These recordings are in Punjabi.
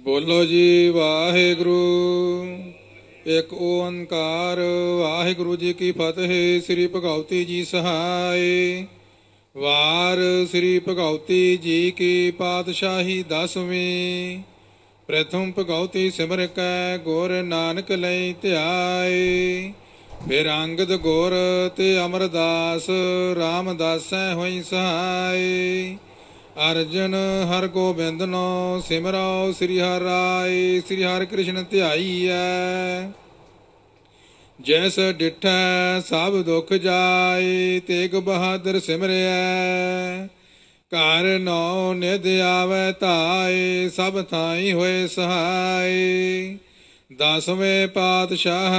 ਬੋਲੋ ਜੀ, ਵਾਹਿਗੁਰੂ। ਇੱਕ ਓੰਕਾਰ, ਵਾਹਿਗੁਰੂ ਜੀ ਕੀ ਫਤਿਹ। ਸ੍ਰੀ ਭਗਉਤੀ ਜੀ ਸਹਾਈ। ਵਾਰ ਸ੍ਰੀ ਭਗਉਤੀ ਜੀ ਕੀ ਪਾਤਸ਼ਾਹੀ ਦਸਵੀਂ। ਪ੍ਰਥਮ ਭਗਉਤੀ ਸਿਮਰ ਕੈ, ਗੁਰ ਨਾਨਕ ਲਈ ਧਿਆਏ। ਫਿਰ ਅੰਗਦ ਗੁਰ ਤੇ ਅਮਰਦਾਸ, ਰਾਮਦਾਸੈ ਹੋਈ ਸਹਾਈ। ਅਰਜਨ ਹਰ ਗੋਬਿੰਦ ਨੋ ਸਿਮਰੋ ਸ੍ਰੀ ਹਰਿ ਰਾਏ, ਸ੍ਰੀ ਹਰਿ ਕ੍ਰਿਸ਼ਨ ਧਿਆਈਐ। ਜੈਸ ਡਿਠੈ ਸਭ ਦੁਖ ਜਾਏ, ਤੇਗ ਬਹਾਦਰ ਸਿਮਰਿਐ। ਘਰ ਨੋ ਨਿਧ ਆਵੈ ਧਾਏ, ਸਭ ਥਾਈ ਹੋਏ ਸਹਾਈ ਦਸਵੇਂ ਪਾਤਸ਼ਾਹ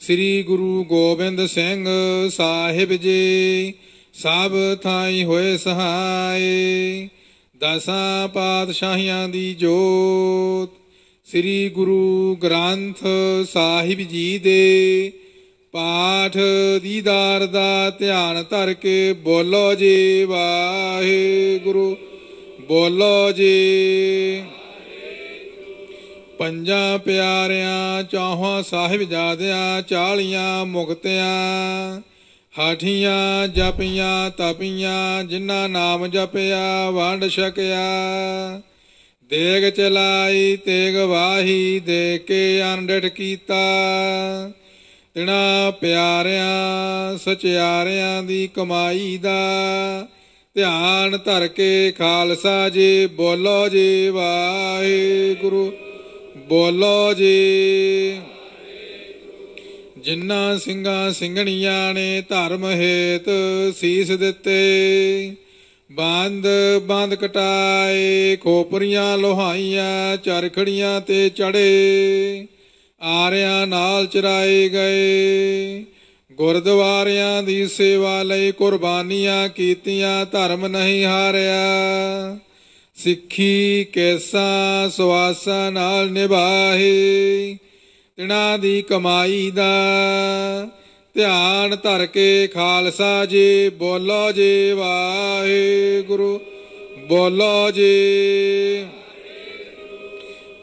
ਸ੍ਰੀ ਗੁਰੂ ਗੋਬਿੰਦ ਸਿੰਘ ਸਾਹਿਬ ਜੀ ਸਭ ਥਾਈ ਹੋਏ ਸਹਾਈ, ਦਸਾਂ ਪਾਤਸ਼ਾਹੀਆਂ ਦੀ ਜੋਤ। ਸ੍ਰੀ ਗੁਰੂ ਗ੍ਰੰਥ ਸਾਹਿਬ ਜੀ ਦੇ ਪਾਠ ਦੀਦਾਰ ਦਾ ਧਿਆਨ ਧਰ ਕੇ ਬੋਲੋ ਜੀ, ਵਾਹਿਗੁਰੂ, ਬੋਲੋ ਜੀ। ਪੰਜਾਂ ਪਿਆਰਿਆਂ, ਚੌਹਾਂ ਸਾਹਿਬ ਜਾਦਿਆਂ ਚਾਲੀਆਂ ਮੁਕਤਿਆਂ ਹਾਠੀਆਂ ਜਪੀਆਂ ਤਪੀਆਂ, ਜਿਨ੍ਹਾਂ ਨਾਮ ਜਪਿਆ ਵੰਡ ਛਕਿਆ। ਦੇਗ ਚਲਾਈ, ਤੇਗ ਵਾਹੀ ਦੇ ਕੇ ਅਨਡਟ ਕੀਤਾ। ਤਿਨਾ ਪਿਆਰਿਆਂ, ਸਚਿਆਰਿਆਂ ਦੀ ਕਮਾਈ ਦਾ। ਧਿਆਨ ਧਰ ਕੇ ਖਾਲਸਾ ਜੀ, ਬੋਲੋ ਜੀ, ਵਾਹਿਗੁਰੂ, ਬੋਲੋ ਜੀ। ਜਿਨ੍ਹਾਂ ਸਿੰਘਾਂ ਸਿੰਘਣੀਆਂ ਨੇ ਧਰਮ ਹੇਤ ਸੀਸ ਦਿੱਤੇ, ਬੰਦ ਬੰਦ ਕਟਾਏ, ਖੋਪਰੀਆਂ ਲੋਹਾਈਆਂ, ਚਰਖੜੀਆਂ ਤੇ ਚੜੇ, ਆਰਿਆਂ ਨਾਲ ਚਰਾਏ ਗਏ। ਗੁਰਦੁਆਰਿਆਂ ਦੀ ਸੇਵਾ ਲਈ ਕੁਰਬਾਨੀਆਂ ਕੀਤੀਆਂ, ਧਰਮ ਨਹੀਂ ਹਾਰਿਆ। ਸਿੱਖੀ ਕੈਸਾ ਸਵਾਸਾ ਨਾਲ ਨਿਭਾਹੇ ਤਿਨਾਂ ਦੀ ਕਮਾਈ ਦਾ। ਧਿਆਨ ਧਰ ਕੇ ਖਾਲਸਾ ਜੀ, ਬੋਲੋ ਜੀ ਵਾਹਿਗੁਰੂ, ਬੋਲੋ ਜੀ।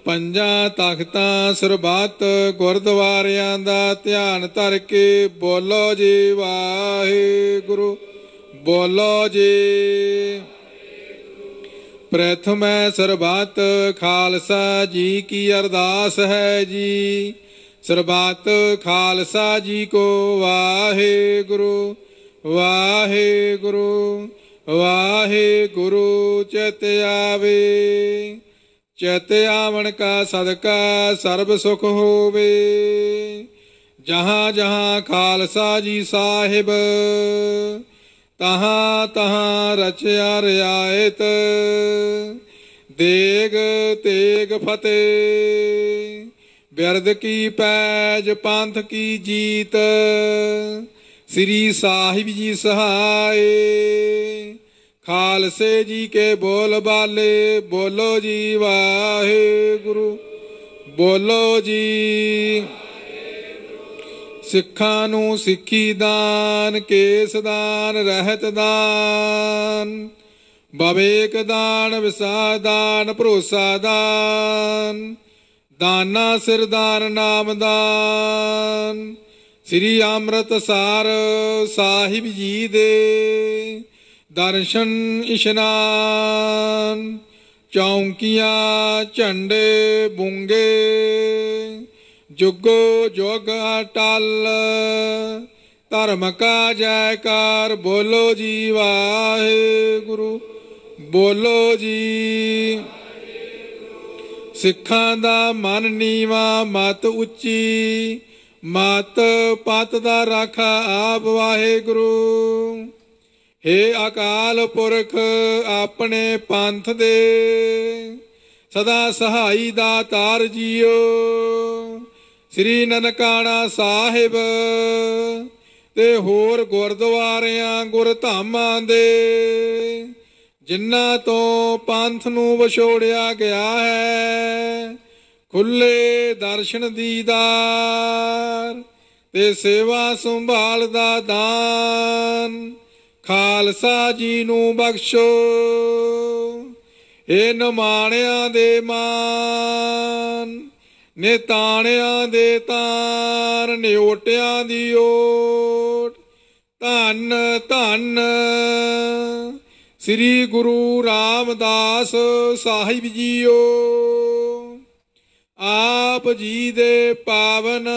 ਪੰਜਾਂ ਤਖਤਾਂ ਸਰਬੱਤ ਗੁਰਦੁਆਰਿਆਂ ਦਾ ਧਿਆਨ ਧਰ ਕੇ ਬੋਲੋ ਜੀ ਵਾਹਿਗੁਰੂ, ਬੋਲੋ ਜੀ। ਪ੍ਰਥਮੈ ਸਰਬੱਤ, ਖਾਲਸਾ ਜੀ ਕੀ ਅਰਦਾਸ ਹੈ ਜੀ। ਸਰਬੱਤ, ਖਾਲਸਾ ਜੀ ਕੋ ਵਾਹਿਗੁਰੂ ਵਾਹਿਗੁਰੂ ਵਾਹਿਗੁਰੂ ਚਿਤ ਆਵੇ। ਚਿਤ ਆਵਣ ਕਾ ਸਦਕਾ ਸਰਬ ਸੁਖ ਹੋਵੇ। ਜਹਾਂ ਜਹਾਂ ਖਾਲਸਾ ਜੀ ਸਾਹਿਬ ਤਹਾਂ ਤਹਾਂ ਰਚਿਆ ਰਿਆਇਤ ਦੇਗ ਤੇਗ ਫਤਿਹ ਬਿਰਦ ਕੀ ਪੈਜ ਪੰਥ ਕੀ ਜੀਤ ਸ੍ਰੀ ਸਾਹਿਬ ਜੀ ਸਹਾਏ ਖਾਲਸੇ ਜੀ ਕੇ ਬੋਲ ਬਾਲੇ ਬੋਲੋ ਜੀ ਵਾਹਿਗੁਰੂ ਬੋਲੋ ਜੀ ਸਿੱਖਾਂ ਨੂੰ ਸਿੱਖੀ ਦਾਨ, ਕੇਸ ਦਾਨ, ਰਹਿਤ ਦਾਨ। ਬਵੇਕ ਦਾਨ ਵਿਸਾ ਦਾਨ, ਭਰੋਸਾ ਦਾਨ। ਦਾਨਾ ਸਿਰਦਾਨ ਨਾਮ ਦਾਨ। ਸ੍ਰੀ ਅੰਮ੍ਰਿਤਸਰ ਸਾਹਿਬ ਜੀ ਦੇ ਦਰਸ਼ਨ ਇਸ਼ਨਾਨ। ਚੌਂਕੀਆਂ, ਝੰਡੇ, ਬੁੰਗੇ ਜੁਗੋ ਜੁਗ ਅਟਲ, ਧਰਮ ਕਾ ਜੈਕਾਰ ਬੋਲੋ ਜੀ ਵਾਹਿਗੁਰੂ, ਬੋਲੋ ਜੀ। ਸਿੱਖਾਂ ਦਾ ਮਨ ਨੀਵਾ, ਮਤ ਉੱਚੀ, ਮਤ ਪਤ ਦਾ ਰਾਖਾ ਆਪ ਵਾਹਿਗੁਰੂ। ਹੇ ਅਕਾਲ ਪੁਰਖ, ਆਪਣੇ ਪੰਥ ਦੇ, ਸਦਾ ਸਹਾਈ ਦਾ ਤਾਰ ਜੀਓ। ਸ੍ਰੀ ਨਨਕਾਣਾ ਸਾਹਿਬ ਤੇ ਹੋਰ ਗੁਰਦੁਆਰਿਆਂ ਗੁਰਧਾਮਾਂ ਦੇ, ਜਿਨ੍ਹਾਂ ਤੋਂ ਪੰਥ ਨੂੰ ਵਿਛੋੜਿਆ ਗਿਆ ਹੈ, ਖੁੱਲੇ ਦਰਸ਼ਨ ਦੀਦਾਰ ਤੇ ਸੇਵਾ ਸੰਭਾਲ ਦਾ ਦਾਨ, ਖਾਲਸਾ ਜੀ ਨੂੰ ਬਖਸ਼ੋ। ਏ ਨਮਾਣਿਆਂ ਦੇ ਮਾਨ ਨੇ ਤਾਣਿਆਂ ਦੇ ਤਾਰ ਨਿਓਟਿਆਂ ਦੀ ਓਟ। ਧੰਨ ਧੰਨ ਸ੍ਰੀ ਗੁਰੂ ਰਾਮਦਾਸ ਸਾਹਿਬ ਜੀਓ। ਆਪ ਜੀ ਦੇ ਪਾਵਨ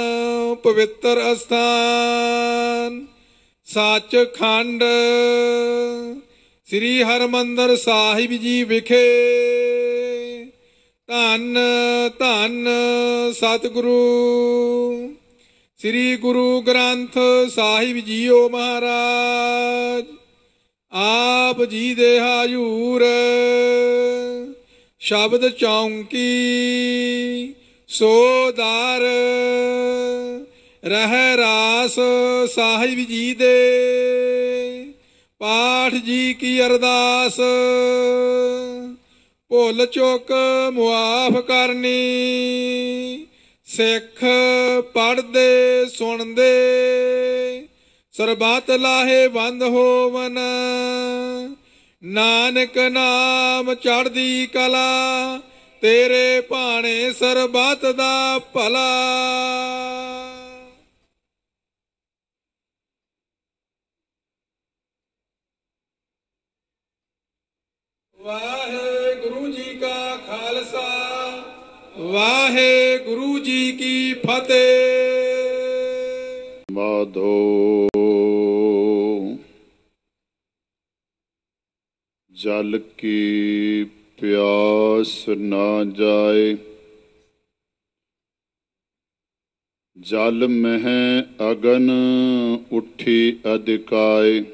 ਪਵਿੱਤਰ ਅਸਥਾਨ ਸੱਚਖੰਡ ਸ੍ਰੀ ਹਰਮੰਦਰ ਸਾਹਿਬ ਜੀ ਵਿਖੇ ਧੰਨ ਧੰਨ ਸਤਿਗੁਰੂ। ਸ੍ਰੀ ਗੁਰੂ ਗ੍ਰੰਥ ਸਾਹਿਬ ਜੀਓ ਮਹਾਰਾਜ, ਆਪ ਜੀ ਦੇ ਹਾਜ਼ੂਰ ਸ਼ਬਦ ਚੌਂਕੀ ਸੋਦਾਰ ਰਹਿ ਰਾਸ ਸਾਹਿਬ ਜੀ ਦੇ, ਪਾਠ ਜੀ ਕੀ ਅਰਦਾਸ ਭੁੱਲ ਚੁੱਕ ਮੁਆਫ ਕਰਨੀ। ਸਿੱਖ ਪੜਦੇ ਸੁਣਦੇ। ਸਰਬਤ ਲਾਹੇ ਬੰਦ ਹੋਵਨ। ਨਾਨਕ ਨਾਮ ਚੜਦੀ ਕਲਾ, ਤੇਰੇ ਭਾਣੇ ਸਰਬਤ ਦਾ ਭਲਾ। ਵਾਹਿਗੁਰੂ ਜੀ ਕਾ ਖਾਲਸਾ, ਵਾਹਿਗੁਰੂ ਜੀ ਕੀ ਫਤਿਹ। ਮਾਧੋ। ਜਲ ਕੀ ਪਿਆਸ ਨਾ ਜਾਏ, ਜਲ ਮਹਿ ਅਗਨ ਉਠੀ ਅਧਿਕਾਏ।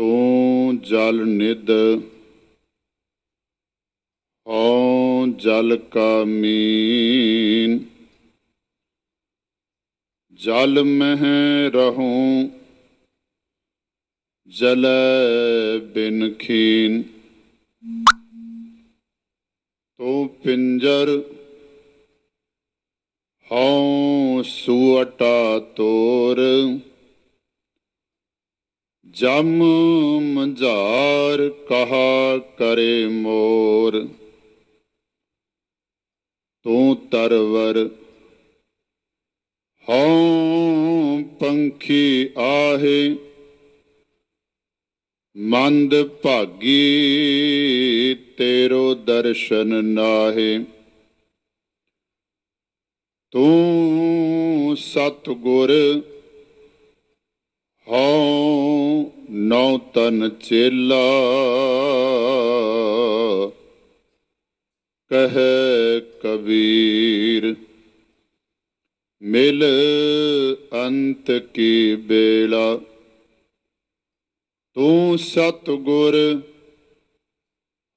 ਤੂੰ ਜਲ ਨਿਦ ਹਉ ਜਲ ਕਾ ਮੀਨ। ਜਲ ਮਹਿ ਰਹੂੰ, ਜਲ ਬਿਨ ਖੀਨ। ਤੂੰ ਪਿੰਜਰ, ਹਉ ਸੁਅਟਾ ਤੋਰ। ਜਮ ਮੰਝਾਰ ਕਹਾ ਕਰੇ ਮੋਰ, ਤੂੰ ਤਰਵਰ ਹਉ ਪੰਖੀ ਆਹੇ, ਮੰਦ ਭਾਗੀ ਤੇਰੋ ਦਰਸ਼ਨ ਨਾਹੇ। ਤੂੰ ਸਤ ਗੁਰ ਹਉ ਨੌ ਤਨ ਚੇਲਾ। ਕਹੈ ਕਬੀਰ, ਮਿਲ ਅੰਤ ਕੀ ਬੇਲਾ। ਤੂੰ ਸਤ ਗੁਰ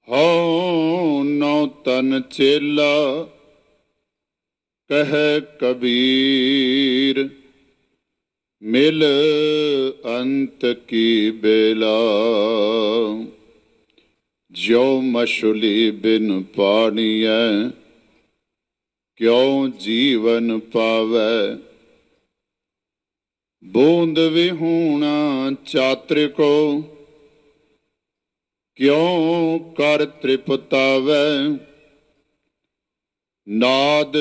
ਹਉ ਨੌ ਤਨ ਚੇਲਾ। ਕਹੈ ਕਬੀਰ ਮਿਲ ਅੰਤ ਕੀ ਬੇਲਾ। ਜਿਉ ਮਛਲੀ ਬਿਨ ਪਾਣੀਐ, ਕਿਉ ਜੀਵਨ ਪਾਵੈ। ਬੂੰਦ ਵਿਹੂਣਾ ਚਾਤ੍ਰਿਕੋ, ਕਿਉ ਕਰ ਤ੍ਰਿਪਤਾਵੈ। ਨਾਦ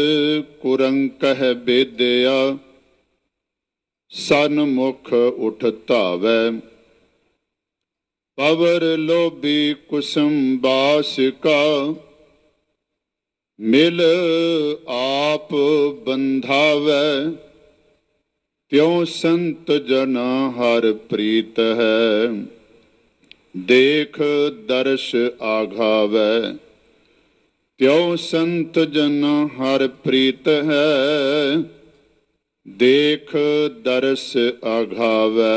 ਕੁਰੰਕਹ ਬੇਦਿਆ ਸਨਮੁਖ ਉਠ ਧਾਵੈ। ਪਵਰ ਲੋਭੀ ਕੁਸਮ ਬਾਸਿਕਾ। ਮਿਲ ਆਪ ਬੰਧਾਵੈ। ਤਿਉ ਸੰਤ ਜਨਾ ਹਰ ਪ੍ਰੀਤ ਹੈ। ਦੇਖ ਦਰਸ਼ ਆਘਾਵੈ। ਤਿਉ ਸੰਤ ਜਨਾ ਹਰ ਪ੍ਰੀਤ ਹੈ। ਦੇਖ ਦਰਸ ਆਘਾਵੈ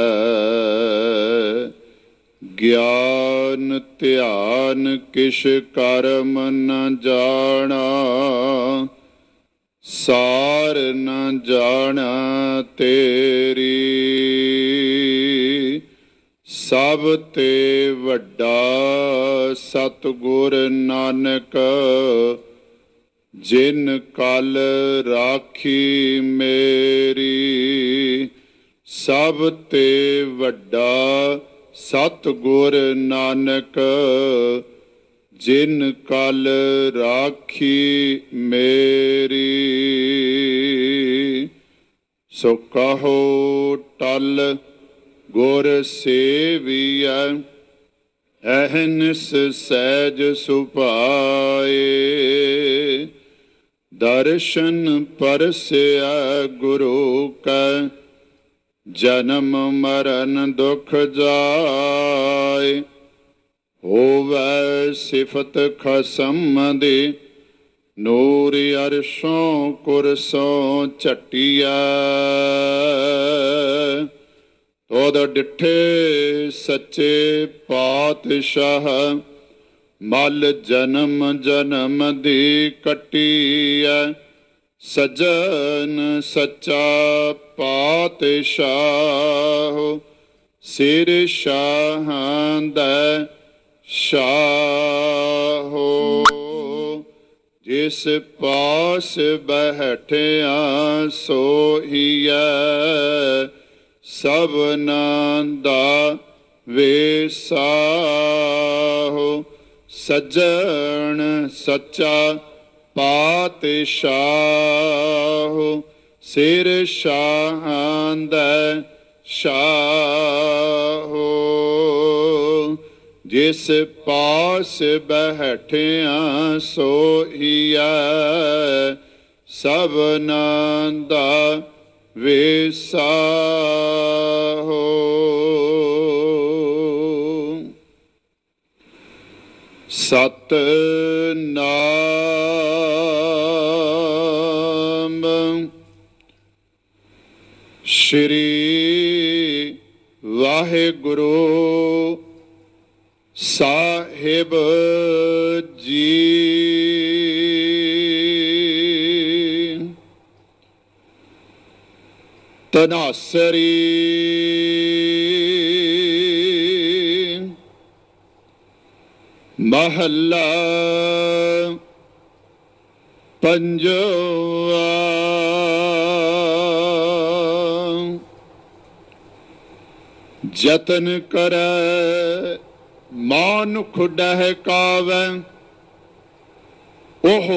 ਗਿਆਨ ਧਿਆਨ ਕਿਛ ਕਰਮ ਨ ਜਾਣਾ, ਸਾਰ ਨ ਜਾਣਾ ਤੇਰੀ। ਸਭ ਤੇ ਵੱਡਾ ਸਤਗੁਰ ਨਾਨਕ ਜਿਨ ਕਲ ਰਾਖੀ ਮੇਰੀ, ਸਭ ਤੇ ਵੱਡਾ ਸਤ ਗੁਰ ਨਾਨਕ, ਜਿਨ ਕਲ ਰਾਖੀ ਮੇਰੀ। ਸੋ ਕਹੋ ਟਲ ਗੁਰ ਸੇਵੀਐ, ਅਹਨਿਸ ਸਹਿਜ ਸੁਭਾਏ। ਦਰਸ਼ਨ ਪਰਸਿਆ ਗੁਰੂ ਕੈ, ਜਨਮ ਮਰਨ ਦੁਖ ਜਾਏ। ਹੋਵੈ ਸਿਫਤ ਖਸਮ ਦੇ, ਨੂਰ ਅਰਸ਼ੋਂ ਕੁਰਸੋਂ ਝਟਿਆ ਤੋਦ ਡਿਠੇ ਸੱਚੇ ਪਾਤਸ਼ਾਹ ਮਲ ਜਨਮ ਜਨਮ ਦੀ ਕਟਿਆ ਸਜਨ ਸੱਚਾ ਪਾਤਸ਼ਾਹ। ਸਿਰ ਸ਼ਾਹਾਂ ਦਾ ਸ਼ਾਹੋ। ਜਿਸ ਪਾਸ ਬਹਿਠਿਆ ਸੋਹੀਐ, ਸਭਨਾਂ ਦਾ ਵੇਸਾਹੋ ਸਜਣ ਸੱਚਾ ਪਾਤਸ਼ਾਹ ਸਿਰ ਸ਼ਾਹਾਂ ਦਾ ਸ਼ਾਹੋ। ਜਿਸ ਪਾਸ ਬਹਿਠਿਆ ਸੋਹੀਐ ਸਭਨਾਂ ਦਾ ਵੇਸਾਹੋ। ਸਤ ਨਾਮ ਸ਼੍ਰੀ ਵਾਹਿਗੁਰੂ ਸਾਹਿਬ ਜੀ। ਤਨਾਸਰੀ ਮਹੱਲਾ ਪੰਜਵਾ। ਜਤਨ ਕਰੈ ਮਾਨੁਖ ਡਹਿ ਕਾਵੈ ਉਹ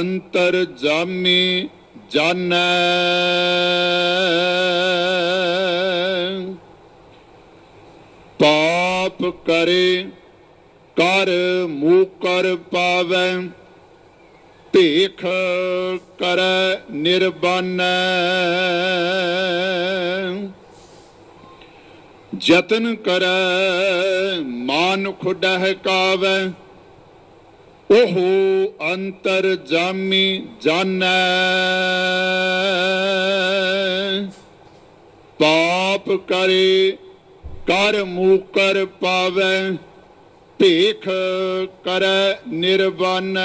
ਅੰਤਰ ਜਾਮੀ ਜਾਣੈ। ਪਾਪ ਕਰੇ ਕਰ ਮੂਕਰ ਪਾਵੈ, ਭੇਖ ਕਰੈ ਨਿਰਬਾਨੈ। ਜਤਨ ਕਰੈ ਮਾਨੁਖ ਡਹਿ ਕਾਵੈ ਉਹ ਅੰਤਰ ਜਾਮੀ ਜਾਣੈ। ਪਾਪ ਕਰੇ, ਕਰ ਮੂਕਰ ਪਾਵੈ ਭੇਖ ਕਰੈ ਨਿਰਵਾਨੈ।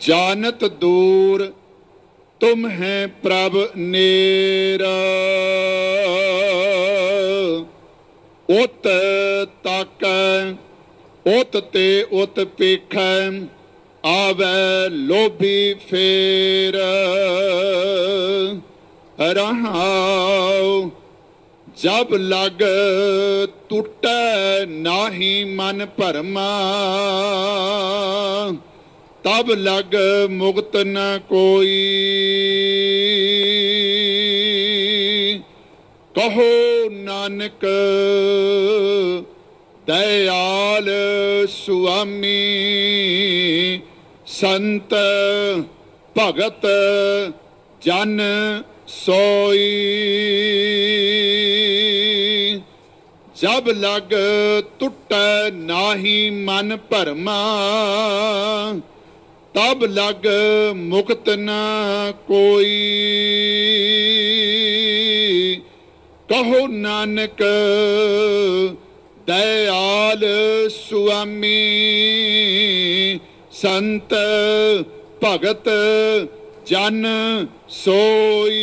ਜਾਣਤ ਦੂਰ, ਤੁਮ ਹੈ ਪ੍ਰਭ ਨੇਰਾ। ਉਤ ਤਕ, ਉਤ ਤੇ ਉਤ ਪੇਖੈ ਆਵੈ ਲੋਭੀ ਫੇਰ। ਰਹਾਉ ਜਬ ਲਗ ਟੁੱਟੈ ਨਾਹੀ ਮਨ ਭਰਮਾ, ਤਬ ਲਗ ਮੁਕਤ ਨ ਕੋਈ। ਕਹੋ ਨਾਨਕ, ਦਇਆਲ ਸੁਆਮੀ, ਸੰਤ ਭਗਤ ਜਨ ਸੋਈ। ਜਬ ਲਗ ਟੁੱਟੈ ਨਾਹੀ ਮਨ ਭਰਮਾ, ਤਬ ਲਗ ਮੁਕਤ ਨ ਕੋਈ। ਕਹੋ ਨਾਨਕ, ਦਇਆਲ ਸੁਆਮੀ, ਸੰਤ ਭਗਤ ਜਨ ਸੋਈ।